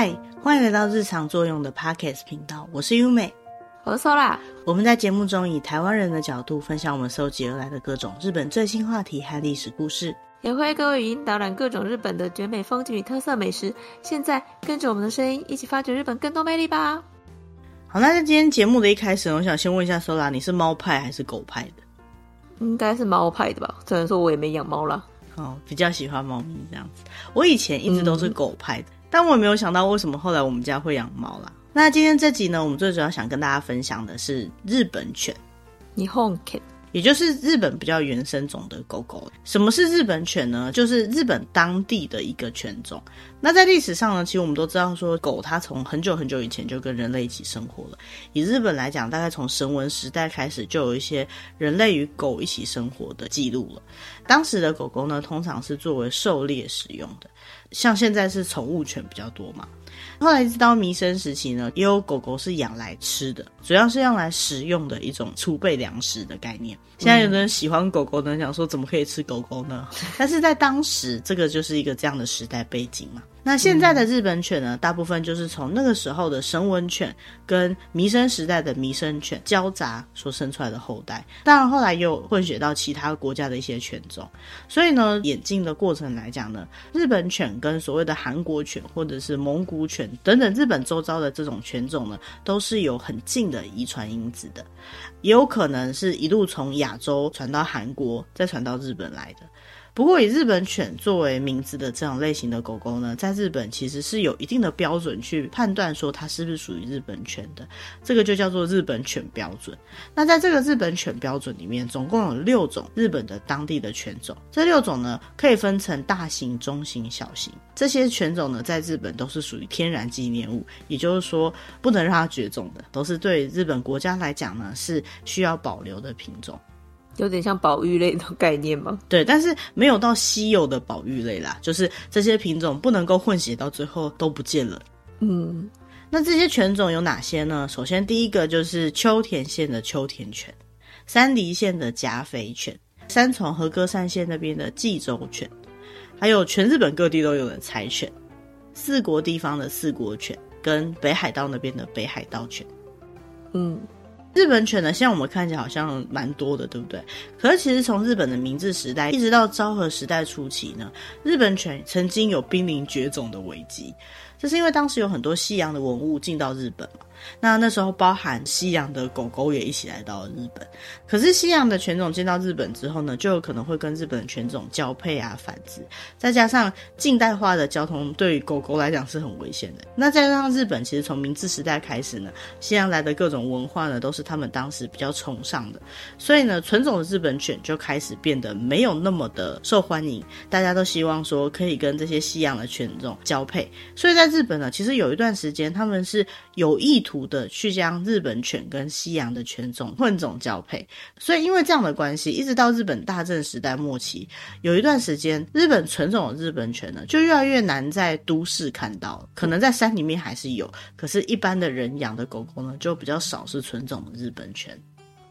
嗨，欢迎来到日常作用的 Podcast 频道，我是优美，我是 Sola。我们在节目中以台湾人的角度分享我们搜集而来的各种日本最新话题和历史故事，也会各位语音导览各种日本的绝美风景与特色美食。现在跟着我们的声音一起发掘日本更多魅力吧！好，那在今天节目的一开始，我想先问一下 Sola，你是猫派还是狗派的？应该是猫派的吧，虽然说我也没养猫啦。哦，比较喜欢猫咪这样子。我以前一直都是狗派的，嗯、但我也没有想到为什么后来我们家会养猫啦。那今天这集呢，我们最主要想跟大家分享的是日本犬，日本犬。也就是日本比较原生种的狗狗。什么是日本犬呢？就是日本当地的一个犬种。那在历史上呢，其实我们都知道说，狗它从很久很久以前就跟人类一起生活了。以日本来讲，大概从神文时代开始，就有一些人类与狗一起生活的记录了。当时的狗狗呢，通常是作为狩猎使用的，像现在是宠物犬比较多嘛。后来一直到弥生时期呢，也有狗狗是养来吃的，主要是用来食用的一种储备粮食的概念。现在有人喜欢狗狗的人想说，怎么可以吃狗狗呢？但是在当时，这个就是一个这样的时代背景嘛。那现在的日本犬呢，大部分就是从那个时候的神文犬跟弥生时代的弥生犬交杂所生出来的后代。当然，后来又混血到其他国家的一些犬种。所以呢，演进的过程来讲呢，日本犬跟所谓的韩国犬或者是蒙古犬等等日本周遭的这种犬种呢，都是有很近的遗传因子的，也有可能是一路从亚洲传到韩国，再传到日本来的。不过，以日本犬作为名字的这种类型的狗狗呢，在日本其实是有一定的标准去判断说它是不是属于日本犬的，这个就叫做日本犬标准。那在这个日本犬标准里面，总共有六种日本的当地的犬种，这六种呢可以分成大型、中型、小型。这些犬种呢，在日本都是属于天然纪念物，也就是说不能让它绝种的，都是对日本国家来讲呢是需要保留的品种。有点像保育类的概念吗？对，但是没有到稀有的保育类啦，就是这些品种不能够混血到最后都不见了。嗯，那这些犬种有哪些呢？首先第一个就是秋田县的秋田犬，山梨县的甲斐犬，三重和歌山县那边的纪州犬，还有全日本各地都有的柴犬，四国地方的四国犬，跟北海道那边的北海道犬。嗯。日本犬呢，现在我们看起来好像蛮多的，对不对？可是其实从日本的明治时代一直到昭和时代初期呢，日本犬曾经有濒临绝种的危机。这是因为当时有很多西洋的文物进到日本嘛。那那时候包含西洋的狗狗也一起来到了日本，可是西洋的犬种进到日本之后呢，就有可能会跟日本的犬种交配啊、繁殖，再加上近代化的交通对于狗狗来讲是很危险的。那再加上日本其实从明治时代开始呢，西洋来的各种文化呢，都是他们当时比较崇尚的，所以呢，纯种的日本犬就开始变得没有那么的受欢迎，大家都希望说可以跟这些西洋的犬种交配，所以在日本呢，其实有一段时间他们是有意图的去将日本犬跟西洋的犬种混种交配，所以因为这样的关系，一直到日本大正时代末期，有一段时间，日本纯种的日本犬呢，就越来越难在都市看到，可能在山里面还是有，可是一般的人养的狗狗呢，就比较少是纯种的日本犬，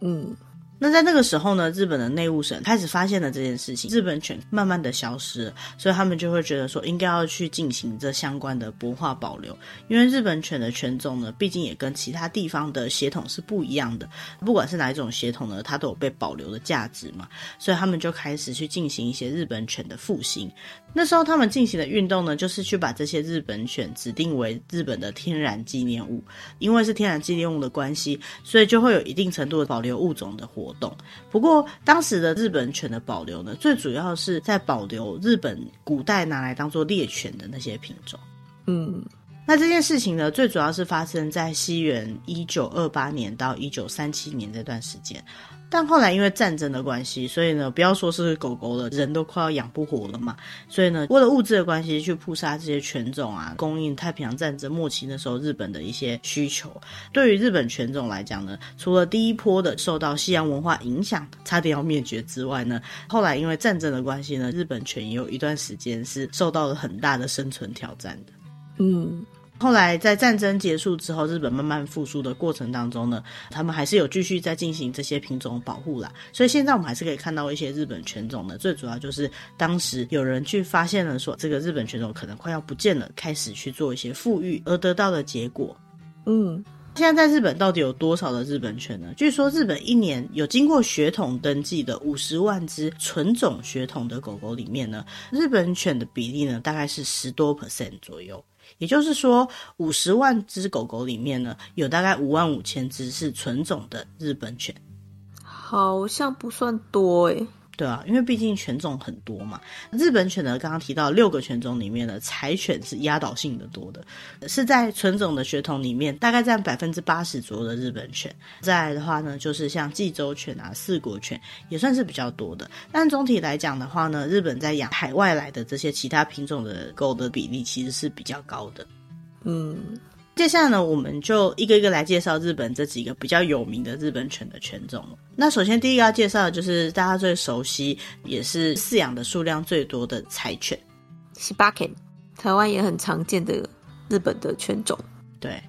嗯。那在那个时候呢，日本的内务省开始发现了这件事情，日本犬慢慢的消失了，所以他们就会觉得说，应该要去进行这相关的博化保留，因为日本犬的犬种呢，毕竟也跟其他地方的血统是不一样的，不管是哪一种血统呢，它都有被保留的价值嘛，所以他们就开始去进行一些日本犬的复兴。那时候他们进行的运动呢，就是去把这些日本犬指定为日本的天然纪念物，因为是天然纪念物的关系，所以就会有一定程度的保留物种的活。活动。不过，当时的日本犬的保留呢，最主要是在保留日本古代拿来当做猎犬的那些品种。嗯，那这件事情呢，最主要是发生在西元一九二八年到一九三七年这段时间。但后来因为战争的关系，所以呢，不要说是狗狗了，人都快要养不活了嘛。所以呢，为了物质的关系，去扑杀这些犬种啊，供应太平洋战争末期的时候日本的一些需求。对于日本犬种来讲呢，除了第一波的受到西洋文化影响，差点要灭绝之外呢，后来因为战争的关系呢，日本犬也有一段时间是受到了很大的生存挑战的。嗯。后来在战争结束之后，日本慢慢复苏的过程当中呢，他们还是有继续在进行这些品种保护啦。所以现在我们还是可以看到一些日本犬种的，最主要就是当时有人去发现了说这个日本犬种可能快要不见了，开始去做一些复育而得到的结果。嗯，现在在日本到底有多少的日本犬呢？据说日本一年有经过血统登记的五十万只纯种血统的狗狗里面呢，日本犬的比例呢大概是十多 percent 左右。也就是说，五十万只狗狗里面呢，有大概五万五千只是纯种的日本犬，好像不算多诶。对啊，因为毕竟犬种很多嘛。日本犬呢，刚刚提到六个犬种里面呢，柴犬是压倒性的多的，是在纯种的血统里面大概占百分之八十左右的日本犬。再来的话呢，就是像济州犬啊、四国犬也算是比较多的。但总体来讲的话呢，日本在养海外来的这些其他品种的狗的比例其实是比较高的。嗯。接下来呢，我们就一个一个来介绍日本这几个比较有名的日本犬的犬种。那首先第一个要介绍的就是大家最熟悉，也是饲养的数量最多的柴犬，西巴犬，台湾也很常见的日本的犬种。对。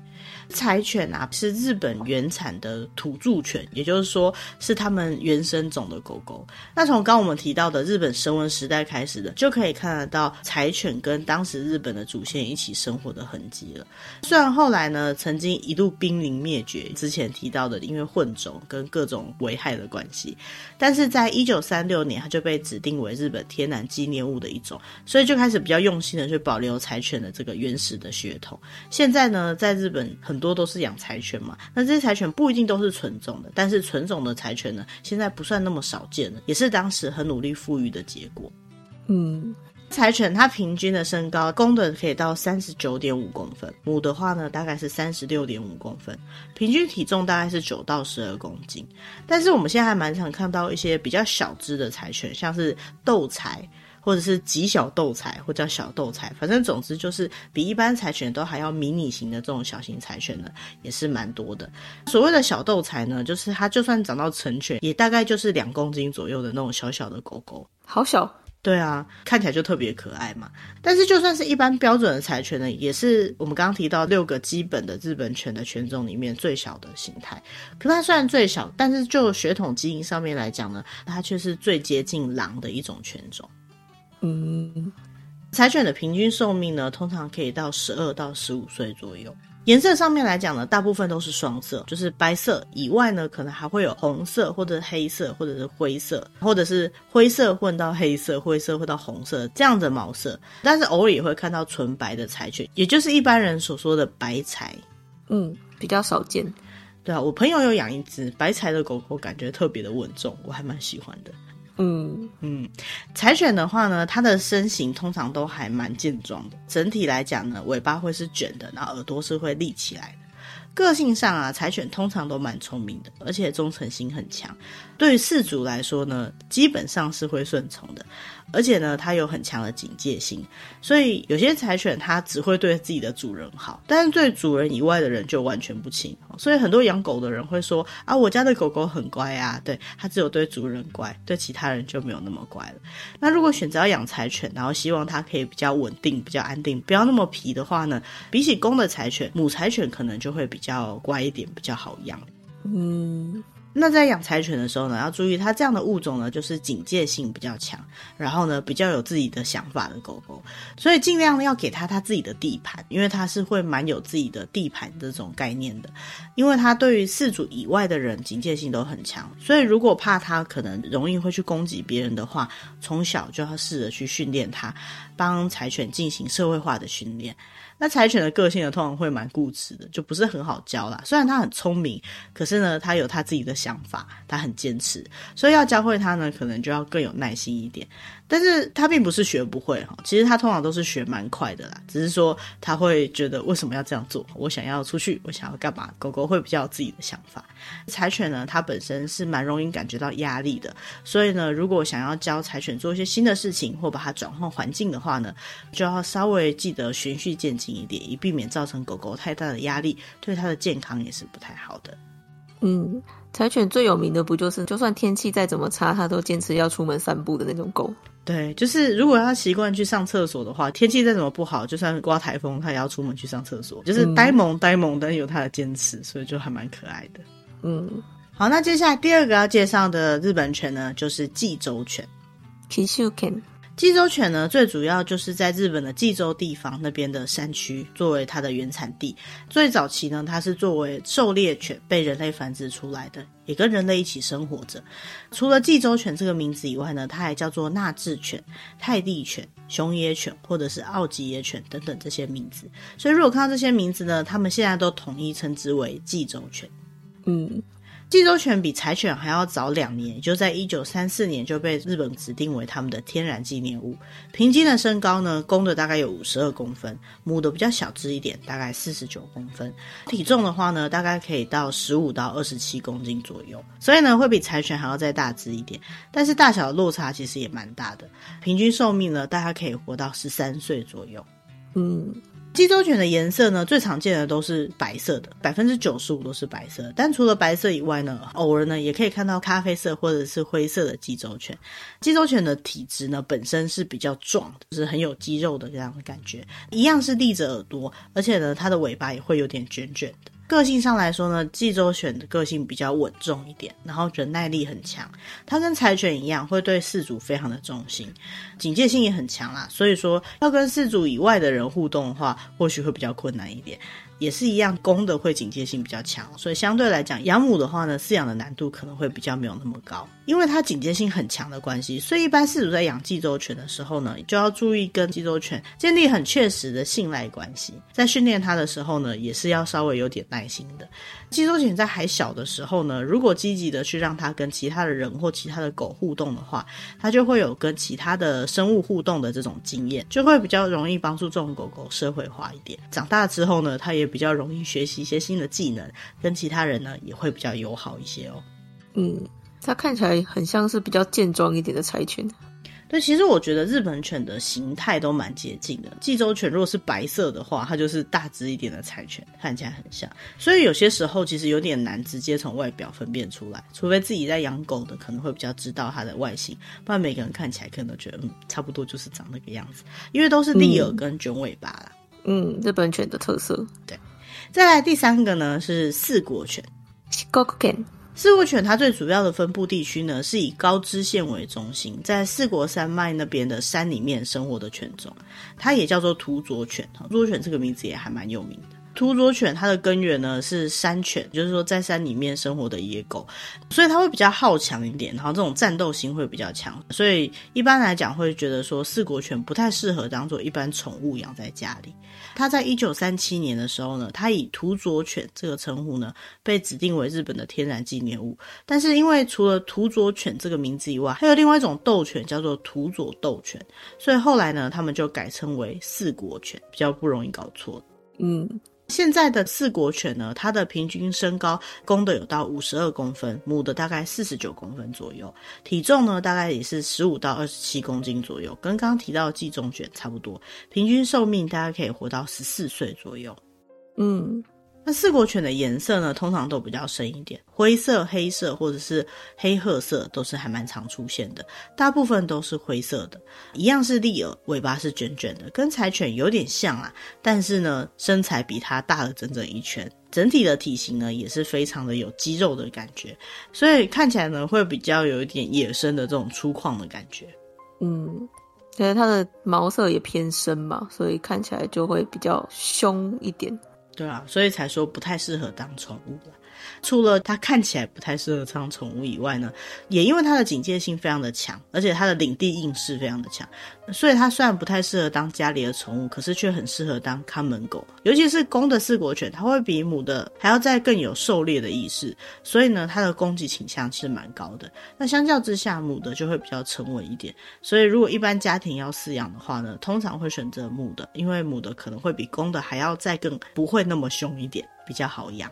柴犬啊，是日本原产的土著犬，也就是说是他们原生种的狗狗。那从刚我们提到的日本绳文时代开始的，就可以看得到柴犬跟当时日本的祖先一起生活的痕迹了。虽然后来呢，曾经一度濒临灭绝，之前提到的因为混种跟各种危害的关系，但是在一九三六年，它就被指定为日本天然纪念物的一种，所以就开始比较用心的去保留柴犬的这个原始的血统。现在呢，在日本很。很多都是养柴犬嘛，那这些柴犬不一定都是纯种的，但是纯种的柴犬呢，现在不算那么少见了，也是当时很努力富裕的结果。嗯，柴犬它平均的身高，公的可以到三十九点五公分，母的话呢大概是三十六点五公分，平均体重大概是九到十二公斤。但是我们现在还蛮常看到一些比较小只的柴犬，像是斗柴。或者是极小斗柴，或叫小斗柴，反正总之就是比一般柴犬都还要迷你型的这种小型柴犬呢，也是蛮多的。所谓的小斗柴呢，就是它就算长到成犬，也大概就是两公斤左右的那种小小的狗狗，好小。对啊，看起来就特别可爱嘛。但是就算是一般标准的柴犬呢，也是我们刚刚提到六个基本的日本犬的犬种里面最小的形态。可它虽然最小，但是就血统基因上面来讲呢，它却是最接近狼的一种犬种。嗯，柴犬的平均寿命呢，通常可以到十二到十五岁左右。颜色上面来讲呢，大部分都是双色，就是白色以外呢，可能还会有红色或者黑色，或者是灰色，或者是灰色混到黑色，灰色混到红色这样的毛色。但是偶尔也会看到纯白的柴犬，也就是一般人所说的白柴。嗯，比较少见。对啊，我朋友有养一只白柴的狗狗，感觉特别的稳重，我还蛮喜欢的。嗯嗯，柴犬的话呢，它的身形通常都还蛮健壮的，整体来讲呢，尾巴会是卷的，然后耳朵是会立起来的。个性上啊，柴犬通常都蛮聪明的，而且忠诚心很强。对于饲主来说呢，基本上是会顺从的，而且呢，它有很强的警戒心。所以有些柴犬它只会对自己的主人好，但是对主人以外的人就完全不亲。所以很多养狗的人会说啊，我家的狗狗很乖啊，对，它只有对主人乖，对其他人就没有那么乖了。那如果选择要养柴犬，然后希望它可以比较稳定、比较安定，不要那么皮的话呢，比起公的柴犬，母柴犬可能就会比较。要乖一点，比较好养。嗯，那在养柴犬的时候呢，要注意它这样的物种呢，就是警戒性比较强，然后呢，比较有自己的想法的狗狗，所以尽量呢要给它它自己的地盘，因为它是会蛮有自己的地盘这种概念的。因为它对于饲主以外的人警戒性都很强，所以如果怕它可能容易会去攻击别人的话，从小就要试着去训练它，帮柴犬进行社会化的训练。那柴犬的个性呢，通常会蛮固执的，就不是很好教啦。虽然它很聪明，可是呢，它有它自己的想想法，他很坚持，所以要教会他呢，可能就要更有耐心一点。但是他并不是学不会哈，其实他通常都是学蛮快的啦，只是说他会觉得为什么要这样做？我想要出去，我想要干嘛？狗狗会比较有自己的想法。柴犬呢，它本身是蛮容易感觉到压力的，所以呢，如果想要教柴犬做一些新的事情，或把它转换环境的话呢，就要稍微记得循序渐进一点，以避免造成狗狗太大的压力，对它的健康也是不太好的。嗯，柴犬最有名的不就是，就算天气再怎么差，它都坚持要出门散步的那种狗。对，就是如果它习惯去上厕所的话，天气再怎么不好，就算刮台风，它也要出门去上厕所。就是呆萌呆萌，但有它的坚持，所以就还蛮可爱的。嗯，好，那接下来第二个要介绍的日本犬呢，就是济州犬。济州犬呢，最主要就是在日本的济州地方那边的山区作为它的原产地。最早期呢，它是作为狩猎犬被人类繁殖出来的，也跟人类一起生活着。除了济州犬这个名字以外呢，它还叫做纳智犬、泰地犬、熊野犬或者是奥吉野犬等等这些名字。所以如果看到这些名字呢，他们现在都统一称之为济州犬。嗯。济州犬比柴犬还要早两年，就在一九三四年就被日本指定为他们的天然纪念物。平均的身高呢，公的大概有五十二公分，母的比较小只一点，大概四十九公分。体重的话呢，大概可以到十五到二十七公斤左右，所以呢，会比柴犬还要再大只一点。但是大小的落差其实也蛮大的，平均寿命呢，大概可以活到十三岁左右。嗯。基州犬的颜色呢，最常见的都是白色的，百分之九十五都是白色。但除了白色以外呢，偶尔呢也可以看到咖啡色或者是灰色的基州犬。基州犬的体质呢，本身是比较壮，就是很有肌肉的这样的感觉，一样是立着耳朵，而且呢，它的尾巴也会有点卷卷的。个性上来说呢，济州犬的个性比较稳重一点，然后忍耐力很强。它跟柴犬一样，会对饲主非常的忠心，警戒性也很强啦。所以说，要跟饲主以外的人互动的话，或许会比较困难一点。也是一样，公的会警戒性比较强，所以相对来讲，养母的话呢，饲养的难度可能会比较没有那么高。因为它警戒性很强的关系，所以一般饲主在养济州犬的时候呢，就要注意跟济州犬建立很确实的信赖关系。在训练它的时候呢，也是要稍微有点耐心的。济州犬在还小的时候呢，如果积极的去让它跟其他的人或其他的狗互动的话，它就会有跟其他的生物互动的这种经验，就会比较容易帮助这种狗狗社会化一点。长大之后呢，它也比较容易学习一些新的技能，跟其他人呢也会比较友好一些哦。嗯，它看起来很像是比较健壮一点的柴犬。对，其实我觉得日本犬的形态都蛮接近的。济州犬如果是白色的话，它就是大只一点的柴犬，看起来很像。所以有些时候其实有点难直接从外表分辨出来，除非自己在养狗的可能会比较知道它的外形，不然每个人看起来可能都觉得嗯，差不多就是长那个样子，因为都是立耳跟卷尾巴啦。嗯，日本犬的特色。对，再来第三个呢是四国犬。四国犬四国犬它最主要的分布地区呢，是以高知县为中心，在四国山脉那边的山里面生活的犬种，它也叫做土佐犬。土佐犬这个名字也还蛮有名的。土佐犬它的根源呢是山犬，就是说在山里面生活的野狗，所以它会比较好强一点，然后这种战斗心会比较强，所以一般来讲会觉得说四国犬不太适合当做一般宠物养在家里。它在一九三七年的时候呢，它以土佐犬这个称呼呢被指定为日本的天然纪念物，但是因为除了土佐犬这个名字以外，还有另外一种斗犬叫做土佐斗犬，所以后来呢他们就改称为四国犬，比较不容易搞错。嗯。现在的四国犬呢，它的平均身高，公的有到五十二公分，母的大概四十九公分左右，体重呢大概也是十五到二十七公斤左右，跟刚刚提到的济州犬差不多，平均寿命大概可以活到十四岁左右。嗯。那四国犬的颜色呢，通常都比较深一点，灰色、黑色或者是黑褐色都是还蛮常出现的，大部分都是灰色的，一样是立耳，尾巴是卷卷的，跟柴犬有点像啊，但是呢，身材比它大了整整一圈，整体的体型呢也是非常的有肌肉的感觉，所以看起来呢会比较有一点野生的这种粗犷的感觉。嗯，因为它的毛色也偏深嘛，所以看起来就会比较凶一点。对啊，所以才说不太适合当宠物了。除了它看起来不太适合当宠物以外呢，也因为它的警戒性非常的强，而且它的领地意识非常的强，所以它虽然不太适合当家里的宠物，可是却很适合当看门狗。尤其是公的四国犬，它会比母的还要再更有狩猎的意识，所以呢，它的攻击倾向其实蛮高的。那相较之下，母的就会比较沉稳一点。所以如果一般家庭要饲养的话呢，通常会选择母的，因为母的可能会比公的还要再更不会那么凶一点，比较好养。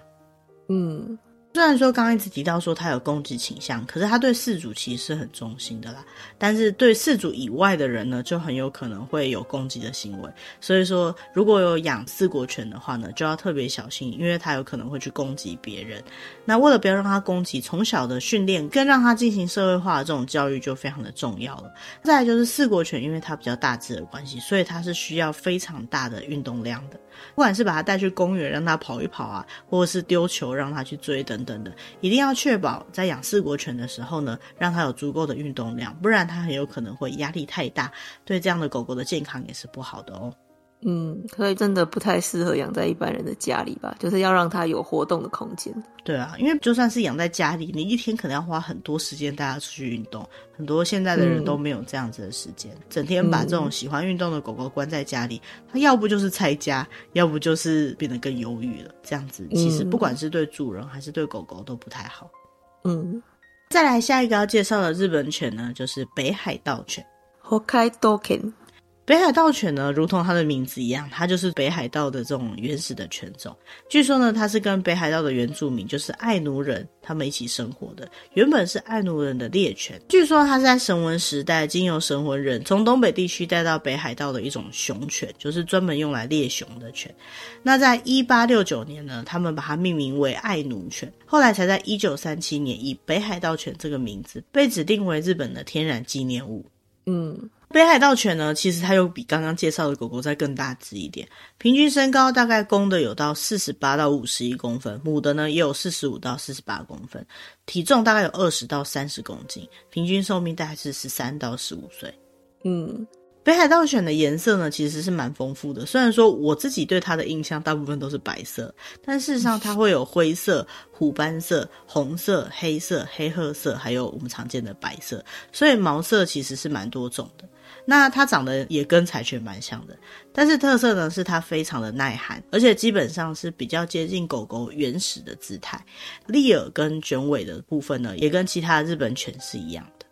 嗯，虽然说刚刚一直提到说他有攻击倾向，可是他对饲主其实是很忠心的啦。但是对饲主以外的人呢，就很有可能会有攻击的行为。所以说，如果有养四国犬的话呢，就要特别小心，因为他有可能会去攻击别人。那为了不要让他攻击，从小的训练跟让他进行社会化的这种教育就非常的重要了。再来就是四国犬，因为它比较大只的关系，所以它是需要非常大的运动量的。不管是把它带去公园让它跑一跑啊，或者是丢球让它去追等等等，一定要确保在养四国犬的时候呢，让它有足够的运动量，不然它很有可能会压力太大，对这样的狗狗的健康也是不好的哦。嗯，所以真的不太适合养在一般人的家里吧？就是要让它有活动的空间。对啊，因为就算是养在家里，你一天可能要花很多时间带它出去运动。很多现在的人都没有这样子的时间，嗯、整天把这种喜欢运动的狗狗关在家里，它要不就是拆家，要不就是变得更忧郁了。这样子其实不管是对主人还是对狗狗都不太好。嗯，再来下一个要介绍的日本犬呢，就是北海道犬。北海道犬。北海道犬呢，如同它的名字一样，它就是北海道的这种原始的犬种。据说呢，它是跟北海道的原住民，就是爱奴人，他们一起生活的。原本是爱奴人的猎犬。据说它是在神文时代，经由神文人从东北地区带到北海道的一种熊犬，就是专门用来猎熊的犬。那在一八六九年呢，他们把它命名为爱奴犬。后来才在一九三七年，以北海道犬这个名字被指定为日本的天然纪念物。嗯。北海道犬呢，其实它又比刚刚介绍的狗狗再更大只一点，平均身高大概公的有到四十八到五十一公分，母的呢也有四十五到四十八公分，体重大概有二十到三十公斤，平均寿命大概是十三到十五岁。嗯。北海道犬的颜色呢，其实是蛮丰富的。虽然说我自己对它的印象大部分都是白色，但事实上它会有灰色、虎斑色、红色、黑色、黑褐色，还有我们常见的白色。所以毛色其实是蛮多种的。那它长得也跟柴犬蛮像的，但是特色呢是它非常的耐寒，而且基本上是比较接近狗狗原始的姿态。立耳跟卷尾的部分呢，也跟其他日本犬是一样的。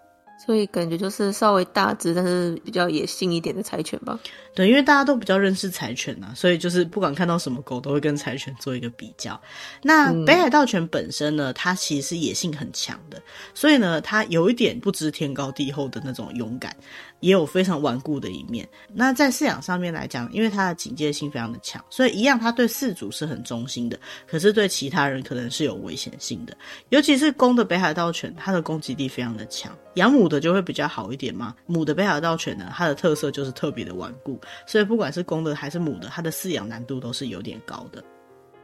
所以感觉就是稍微大只，但是比较野性一点的柴犬吧。对，因为大家都比较认识柴犬呐，所以就是不管看到什么狗，都会跟柴犬做一个比较。那北海道犬本身呢，它其实是野性很强的，所以呢，它有一点不知天高地厚的那种勇敢。也有非常顽固的一面。那在饲养上面来讲，因为它的警戒性非常的强，所以一样，它对饲主是很忠心的。可是对其他人可能是有危险性的。尤其是公的北海道犬，它的攻击力非常的强。养母的就会比较好一点嘛。母的北海道犬呢，它的特色就是特别的顽固，所以不管是公的还是母的，它的饲养难度都是有点高的。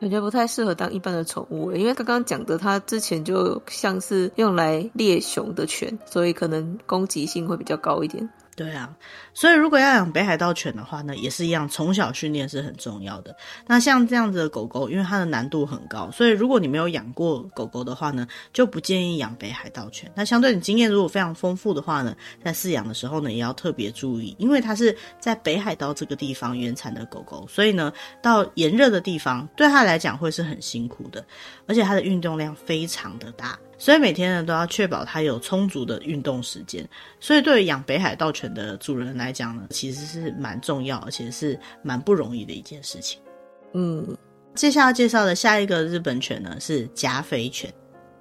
感觉不太适合当一般的宠物，因为刚刚讲的，它之前就像是用来猎熊的犬，所以可能攻击性会比较高一点。对啊，所以如果要养北海道犬的话呢，也是一样，从小训练是很重要的。那像这样子的狗狗，因为它的难度很高，所以如果你没有养过狗狗的话呢，就不建议养北海道犬。那相对你经验如果非常丰富的话呢，在饲养的时候呢，也要特别注意，因为它是在北海道这个地方原产的狗狗，所以呢，到炎热的地方对它来讲会是很辛苦的，而且它的运动量非常的大。所以每天呢，都要确保它有充足的运动时间。所以对于养北海道犬的主人来讲呢，其实是蛮重要，而且是蛮不容易的一件事情。嗯，接下来介绍的下一个日本犬呢，是甲斐犬。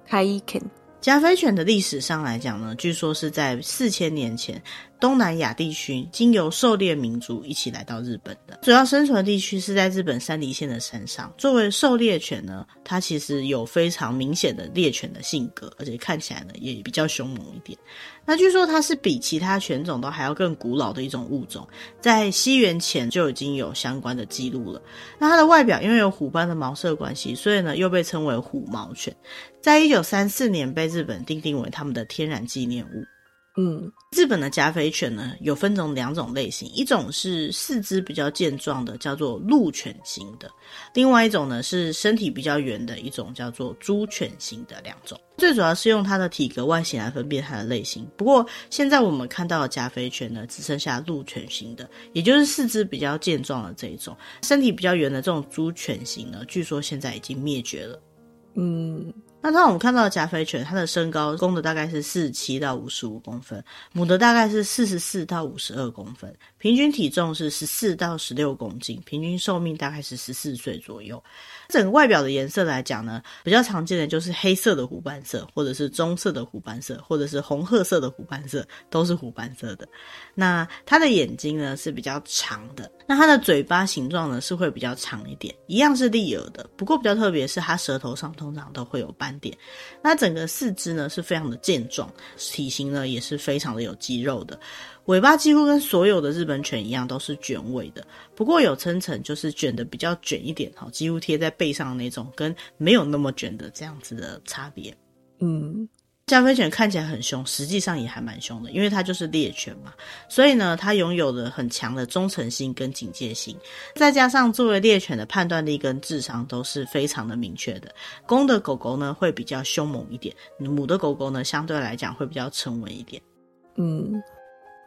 开伊犬。加菲犬的历史上来讲呢，据说是在四千年前，东南亚地区经由狩猎民族一起来到日本的。主要生存的地区是在日本山梨县的山上。作为狩猎犬呢，它其实有非常明显的猎犬的性格，而且看起来呢也比较凶猛一点。那据说它是比其他犬种都还要更古老的一种物种，在西元前就已经有相关的记录了。那它的外表因为有虎斑的毛色关系，所以呢又被称为虎毛犬。在一九三四年被日本定定为他们的天然纪念物。嗯，日本的加菲犬呢，有分成两种类型，一种是四肢比较健壮的，叫做鹿犬型的；另外一种呢是身体比较圆的一种，叫做猪犬型的两种。最主要是用它的体格外形来分辨它的类型。不过现在我们看到的加菲犬呢，只剩下鹿犬型的，也就是四肢比较健壮的这一种，身体比较圆的这种猪犬型呢，据说现在已经灭绝了。嗯。那当我们看到的加菲犬，它的身高公的大概是四十七到五十五公分，母的大概是四十四到五十二公分，平均体重是十四到十六公斤，平均寿命大概是十四岁左右。整个外表的颜色来讲呢，比较常见的就是黑色的虎斑色，或者是棕色的虎斑色，或者是红褐色的虎斑色，都是虎斑色的。那它的眼睛呢是比较长的，那它的嘴巴形状呢是会比较长一点，一样是立耳的，不过比较特别是它舌头上通常都会有斑点。那整个四肢呢是非常的健壮，体型呢也是非常的有肌肉的。尾巴几乎跟所有的日本犬一样，都是卷尾的。不过有分层，就是卷的比较卷一点，哈，几乎贴在背上的那种，跟没有那么卷的这样子的差别。嗯，加菲犬看起来很凶，实际上也还蛮凶的，因为它就是猎犬嘛，所以呢，它拥有了很强的忠诚心跟警戒心，再加上作为猎犬的判断力跟智商都是非常的明确的。公的狗狗呢会比较凶猛一点，母的狗狗呢相对来讲会比较沉稳一点。嗯。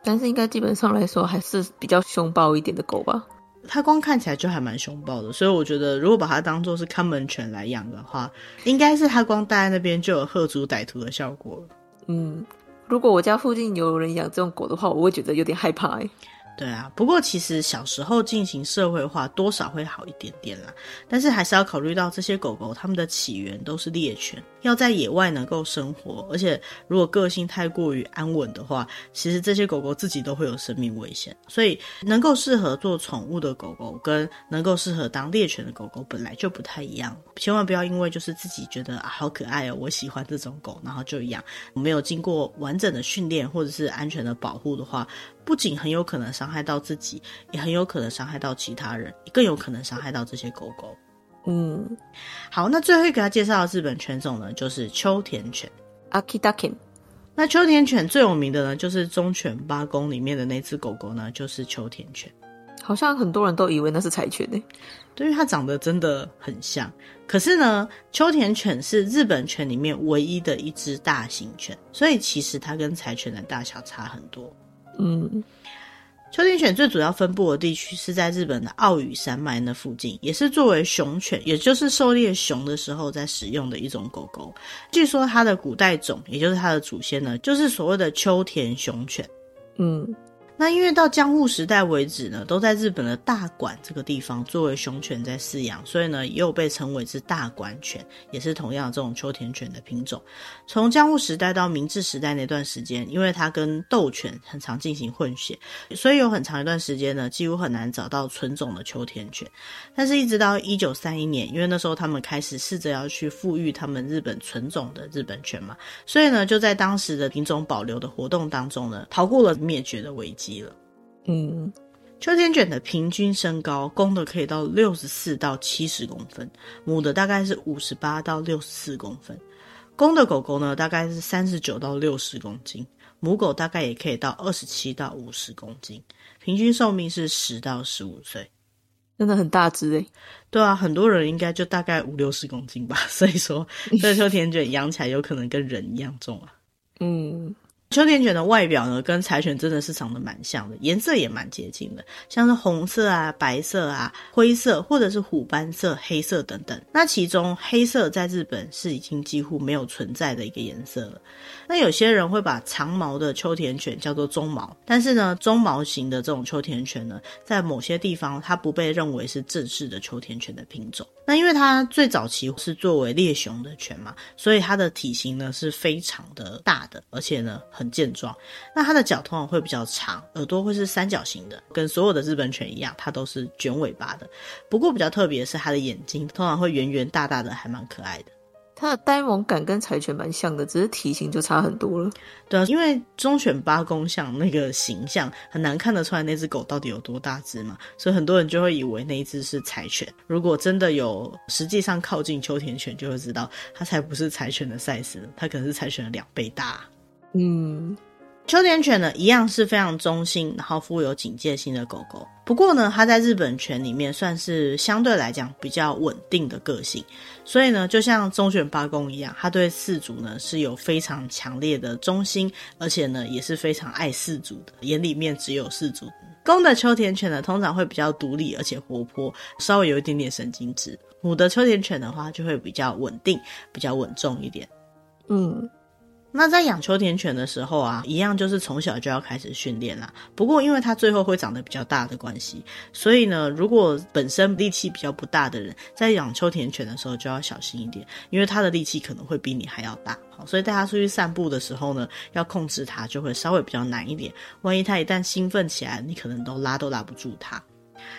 但是应该基本上来说还是比较凶暴一点的狗吧。它光看起来就还蛮凶暴的，所以我觉得如果把它当做是看门犬来养的话，应该是它光待在那边就有吓阻歹徒的效果了。嗯，如果我家附近有人养这种狗的话，我会觉得有点害怕欸。对啊，不过其实小时候进行社会化多少会好一点点啦，但是还是要考虑到这些狗狗它们的起源都是猎犬，要在野外能够生活，而且如果个性太过于安稳的话，其实这些狗狗自己都会有生命危险，所以能够适合做宠物的狗狗跟能够适合当猎犬的狗狗本来就不太一样，千万不要因为就是自己觉得啊好可爱哦，我喜欢这种狗，然后就养，没有经过完整的训练或者是安全的保护的话。不仅很有可能伤害到自己，也很有可能伤害到其他人，更有可能伤害到这些狗狗。嗯，好，那最后一个要介绍的日本犬种呢，就是秋田犬。Akita Ken。那秋田犬最有名的呢，就是忠犬八公里面的那只狗狗呢，就是秋田犬。好像很多人都以为那是柴犬呢，对，因为它长得真的很像。可是呢，秋田犬是日本犬里面唯一的一只大型犬，所以其实它跟柴犬的大小差很多。嗯，秋田犬最主要分布的地区是在日本的奥羽山脉那附近，也是作为熊犬，也就是狩猎熊的时候在使用的一种狗狗。据说它的古代种，也就是它的祖先呢，就是所谓的秋田熊犬。嗯。那因为到江户时代为止呢，都在日本的大馆这个地方作为雄犬在饲养，所以呢，又被称为是大馆犬，也是同样这种秋田犬的品种。从江户时代到明治时代那段时间，因为它跟斗犬很常进行混血，所以有很长一段时间呢，几乎很难找到纯种的秋田犬。但是，一直到一九三一年，因为那时候他们开始试着要去复育他们日本纯种的日本犬嘛，所以呢，就在当时的品种保留的活动当中呢，逃过了灭绝的危机。了，嗯，秋田犬的平均身高，公的可以到六十四到七十公分，母的大概是五十八到六十四公分。公的狗狗呢，大概是三十九到六十公斤，母狗大概也可以到二十七到五十公斤，平均寿命是十到十五岁，真的很大只诶。对啊，很多人应该就大概五六十公斤吧，所以说这秋田卷养起来有可能跟人一样重啊。嗯。秋田犬的外表呢，跟柴犬真的是长得蛮像的，颜色也蛮接近的，像是红色啊、白色啊、灰色，或者是虎斑色、黑色等等。那其中黑色在日本是已经几乎没有存在的一个颜色了。那有些人会把长毛的秋田犬叫做中毛，但是呢，中毛型的这种秋田犬呢，在某些地方它不被认为是正式的秋田犬的品种。那因为它最早期是作为猎熊的犬嘛，所以它的体型呢是非常的大的，而且呢很健壮。那它的脚通常会比较长，耳朵会是三角形的，跟所有的日本犬一样，它都是卷尾巴的。不过比较特别的是它的眼睛通常会圆圆大大的，还蛮可爱的。它的呆萌感跟柴犬蛮像的，只是体型就差很多了。对啊，因为忠犬八公像那个形象很难看得出来那只狗到底有多大只嘛，所以很多人就会以为那一只是柴犬。如果真的有实际上靠近秋田犬，就会知道它才不是柴犬的 size，它可能是柴犬的两倍大。嗯。秋田犬呢，一样是非常忠心，然后富有警戒心的狗狗。不过呢，它在日本犬里面算是相对来讲比较稳定的个性。所以呢，就像忠犬八公一样，它对饲主呢是有非常强烈的忠心，而且呢也是非常爱饲主的，眼里面只有饲主公的秋田犬呢，通常会比较独立而且活泼，稍微有一点点神经质。母的秋田犬的话，就会比较稳定，比较稳重一点。嗯。那在养秋田犬的时候啊，一样就是从小就要开始训练啦。不过因为它最后会长得比较大的关系，所以呢，如果本身力气比较不大的人，在养秋田犬的时候就要小心一点，因为它的力气可能会比你还要大。好，所以带它出去散步的时候呢，要控制它就会稍微比较难一点。万一它一旦兴奋起来，你可能都拉都拉不住它。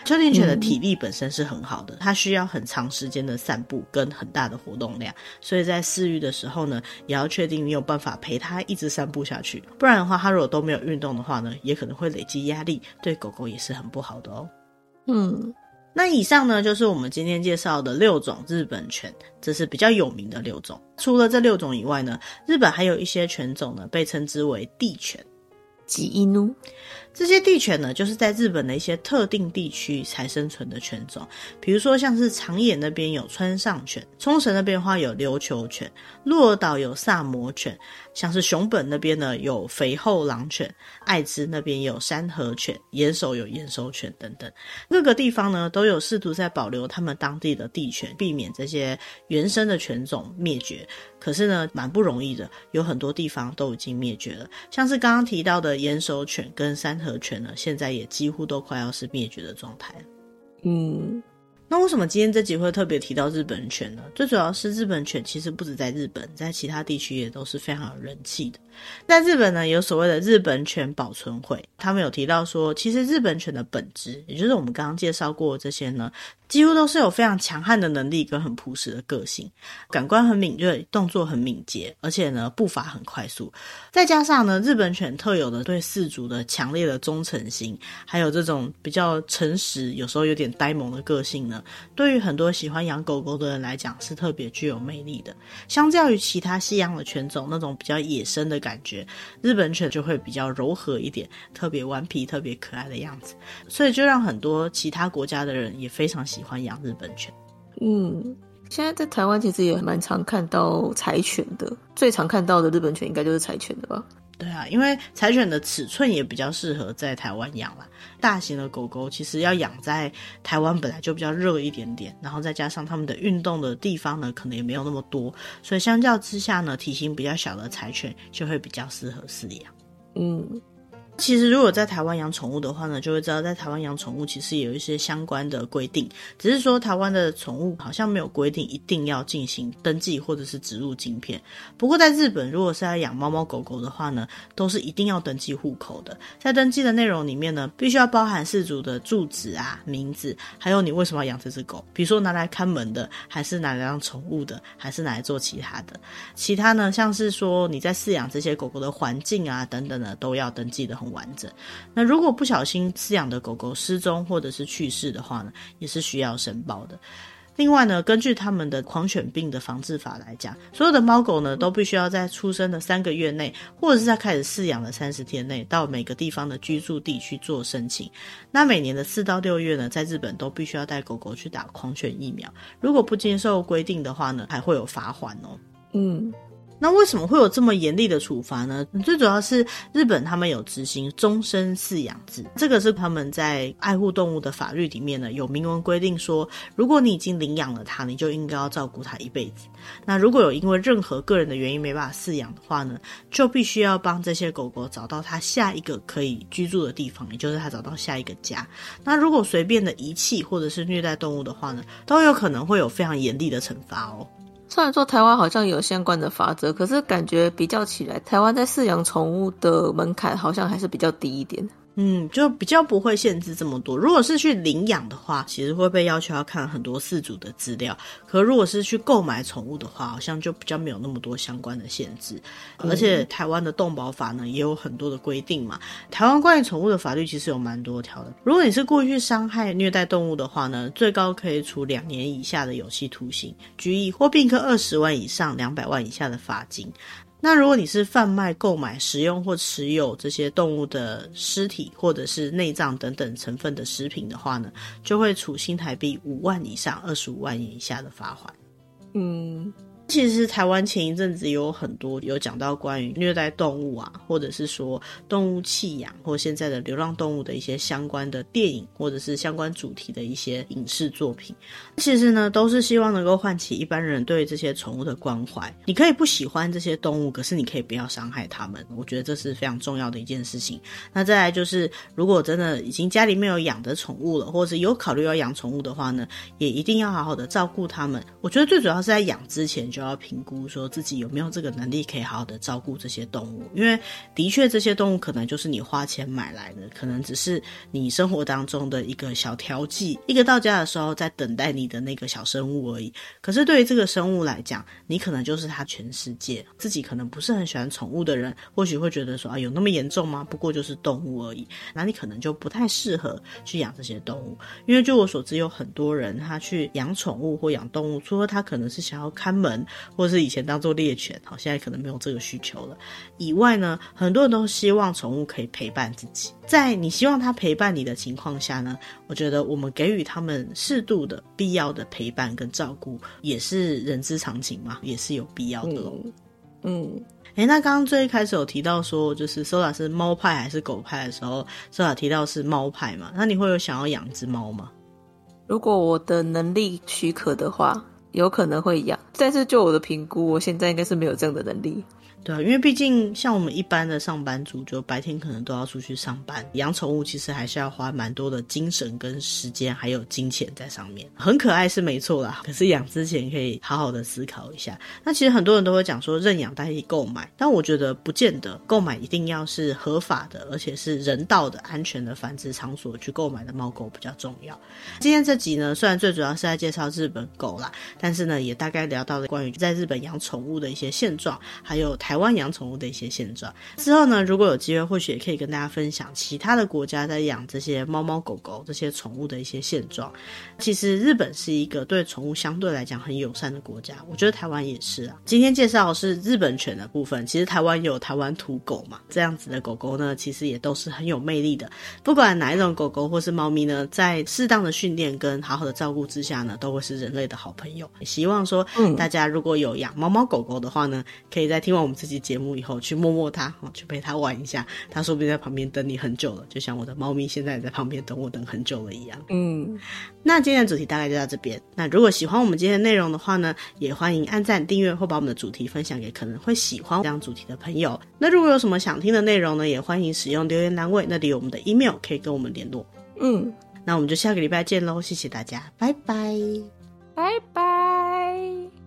秋田犬的体力本身是很好的，它需要很长时间的散步跟很大的活动量，所以在饲育的时候呢，也要确定你有办法陪它一直散步下去，不然的话，它如果都没有运动的话呢，也可能会累积压力，对狗狗也是很不好的哦。嗯，那以上呢就是我们今天介绍的六种日本犬，这是比较有名的六种。除了这六种以外呢，日本还有一些犬种呢，被称之为地犬。吉伊努，这些地犬呢，就是在日本的一些特定地区才生存的犬种，比如说像是长野那边有川上犬，冲绳那边的话有琉球犬，鹿儿岛有萨摩犬，像是熊本那边呢有肥后狼犬，爱知那边有山河犬，岩手有岩手犬等等，各个地方呢都有试图在保留他们当地的地犬，避免这些原生的犬种灭绝。可是呢，蛮不容易的，有很多地方都已经灭绝了，像是刚刚提到的岩手犬跟山河犬呢，现在也几乎都快要是灭绝的状态。嗯。那为什么今天这集会特别提到日本犬呢？最主要是日本犬其实不止在日本，在其他地区也都是非常有人气的。在日本呢，有所谓的日本犬保存会，他们有提到说，其实日本犬的本质，也就是我们刚刚介绍过这些呢，几乎都是有非常强悍的能力跟很朴实的个性，感官很敏锐，动作很敏捷，而且呢步伐很快速。再加上呢，日本犬特有的对饲主的强烈的忠诚心，还有这种比较诚实，有时候有点呆萌的个性呢，对于很多喜欢养狗狗的人来讲是特别具有魅力的。相较于其他西洋的犬种那种比较野生的感觉，日本犬就会比较柔和一点，特别顽皮、特别可爱的样子，所以就让很多其他国家的人也非常喜欢养日本犬。嗯，现在在台湾其实也蛮常看到柴犬的，最常看到的日本犬应该就是柴犬的吧？对啊，因为柴犬的尺寸也比较适合在台湾养啦。大型的狗狗其实要养在台湾本来就比较热一点点，然后再加上它们的运动的地方呢，可能也没有那么多，所以相较之下呢，体型比较小的柴犬就会比较适合饲养。嗯。其实，如果在台湾养宠物的话呢，就会知道在台湾养宠物其实也有一些相关的规定，只是说台湾的宠物好像没有规定一定要进行登记或者是植入晶片。不过在日本，如果是在养猫猫狗狗的话呢，都是一定要登记户口的。在登记的内容里面呢，必须要包含饲主的住址啊、名字，还有你为什么要养这只狗，比如说拿来看门的，还是拿来当宠物的，还是拿来做其他的。其他呢，像是说你在饲养这些狗狗的环境啊等等的，都要登记的完整。那如果不小心饲养的狗狗失踪或者是去世的话呢，也是需要申报的。另外呢，根据他们的狂犬病的防治法来讲，所有的猫狗呢都必须要在出生的三个月内，或者是在开始饲养的三十天内，到每个地方的居住地去做申请。那每年的四到六月呢，在日本都必须要带狗狗去打狂犬疫苗。如果不接受规定的话呢，还会有罚款哦。嗯。那为什么会有这么严厉的处罚呢？最主要是日本他们有执行终身饲养制，这个是他们在爱护动物的法律里面呢有明文规定说，如果你已经领养了它，你就应该要照顾它一辈子。那如果有因为任何个人的原因没办法饲养的话呢，就必须要帮这些狗狗找到它下一个可以居住的地方，也就是它找到下一个家。那如果随便的遗弃或者是虐待动物的话呢，都有可能会有非常严厉的惩罚哦。虽然说台湾好像有相关的法则，可是感觉比较起来，台湾在饲养宠物的门槛好像还是比较低一点。嗯，就比较不会限制这么多。如果是去领养的话，其实会被要求要看很多饲主的资料。可如果是去购买宠物的话，好像就比较没有那么多相关的限制。嗯、而且台湾的动保法呢，也有很多的规定嘛。台湾关于宠物的法律其实有蛮多条的。如果你是故意去伤害、虐待动物的话呢，最高可以处两年以下的有期徒刑、拘役或并科二十万以上两百万以下的罚金。那如果你是贩卖、购买、食用或持有这些动物的尸体或者是内脏等等成分的食品的话呢，就会处新台币五万以上二十五万元以下的罚款。嗯，其实台湾前一阵子有很多有讲到关于虐待动物啊，或者是说动物弃养，或现在的流浪动物的一些相关的电影，或者是相关主题的一些影视作品。其实呢，都是希望能够唤起一般人对这些宠物的关怀。你可以不喜欢这些动物，可是你可以不要伤害它们。我觉得这是非常重要的一件事情。那再来就是，如果真的已经家里面有养的宠物了，或者是有考虑要养宠物的话呢，也一定要好好的照顾它们。我觉得最主要是在养之前。就要评估说自己有没有这个能力，可以好好的照顾这些动物，因为的确这些动物可能就是你花钱买来的，可能只是你生活当中的一个小调剂，一个到家的时候在等待你的那个小生物而已。可是对于这个生物来讲，你可能就是它全世界。自己可能不是很喜欢宠物的人，或许会觉得说啊，有那么严重吗？不过就是动物而已，那你可能就不太适合去养这些动物。因为据我所知，有很多人他去养宠物或养动物，除了他可能是想要看门。或者是以前当做猎犬，好，现在可能没有这个需求了。以外呢，很多人都希望宠物可以陪伴自己。在你希望它陪伴你的情况下呢，我觉得我们给予他们适度的、必要的陪伴跟照顾，也是人之常情嘛，也是有必要的咯。嗯，哎、那刚刚最一开始有提到说，就是 Sola 是猫派还是狗派的时候，Sola 提到是猫派嘛？那你会有想要养只猫吗？如果我的能力许可的话。有可能会养，但是就我的评估，我现在应该是没有这样的能力。对啊，因为毕竟像我们一般的上班族，就白天可能都要出去上班，养宠物其实还是要花蛮多的精神跟时间，还有金钱在上面。很可爱是没错啦，可是养之前可以好好的思考一下。那其实很多人都会讲说认养代替购买，但我觉得不见得，购买一定要是合法的，而且是人道的、安全的繁殖场所去购买的猫狗比较重要。今天这集呢，虽然最主要是在介绍日本狗啦，但是呢，也大概聊到了关于在日本养宠物的一些现状，还有台。台湾养宠物的一些现状。之后呢，如果有机会，或许也可以跟大家分享其他的国家在养这些猫猫狗狗这些宠物的一些现状。其实日本是一个对宠物相对来讲很友善的国家，我觉得台湾也是啊。今天介绍的是日本犬的部分，其实台湾有台湾土狗嘛，这样子的狗狗呢，其实也都是很有魅力的。不管哪一种狗狗或是猫咪呢，在适当的训练跟好好的照顾之下呢，都会是人类的好朋友。也希望说，大家如果有养猫猫狗狗的话呢，可以在听完我们。这期节目以后去摸摸它，去陪它玩一下，它说不定在旁边等你很久了，就像我的猫咪现在在旁边等我等很久了一样。嗯，那今天的主题大概就到这边。那如果喜欢我们今天的内容的话呢，也欢迎按赞、订阅或把我们的主题分享给可能会喜欢这样主题的朋友。那如果有什么想听的内容呢，也欢迎使用留言栏位，那里有我们的 email 可以跟我们联络。嗯，那我们就下个礼拜见喽，谢谢大家，拜拜，拜拜。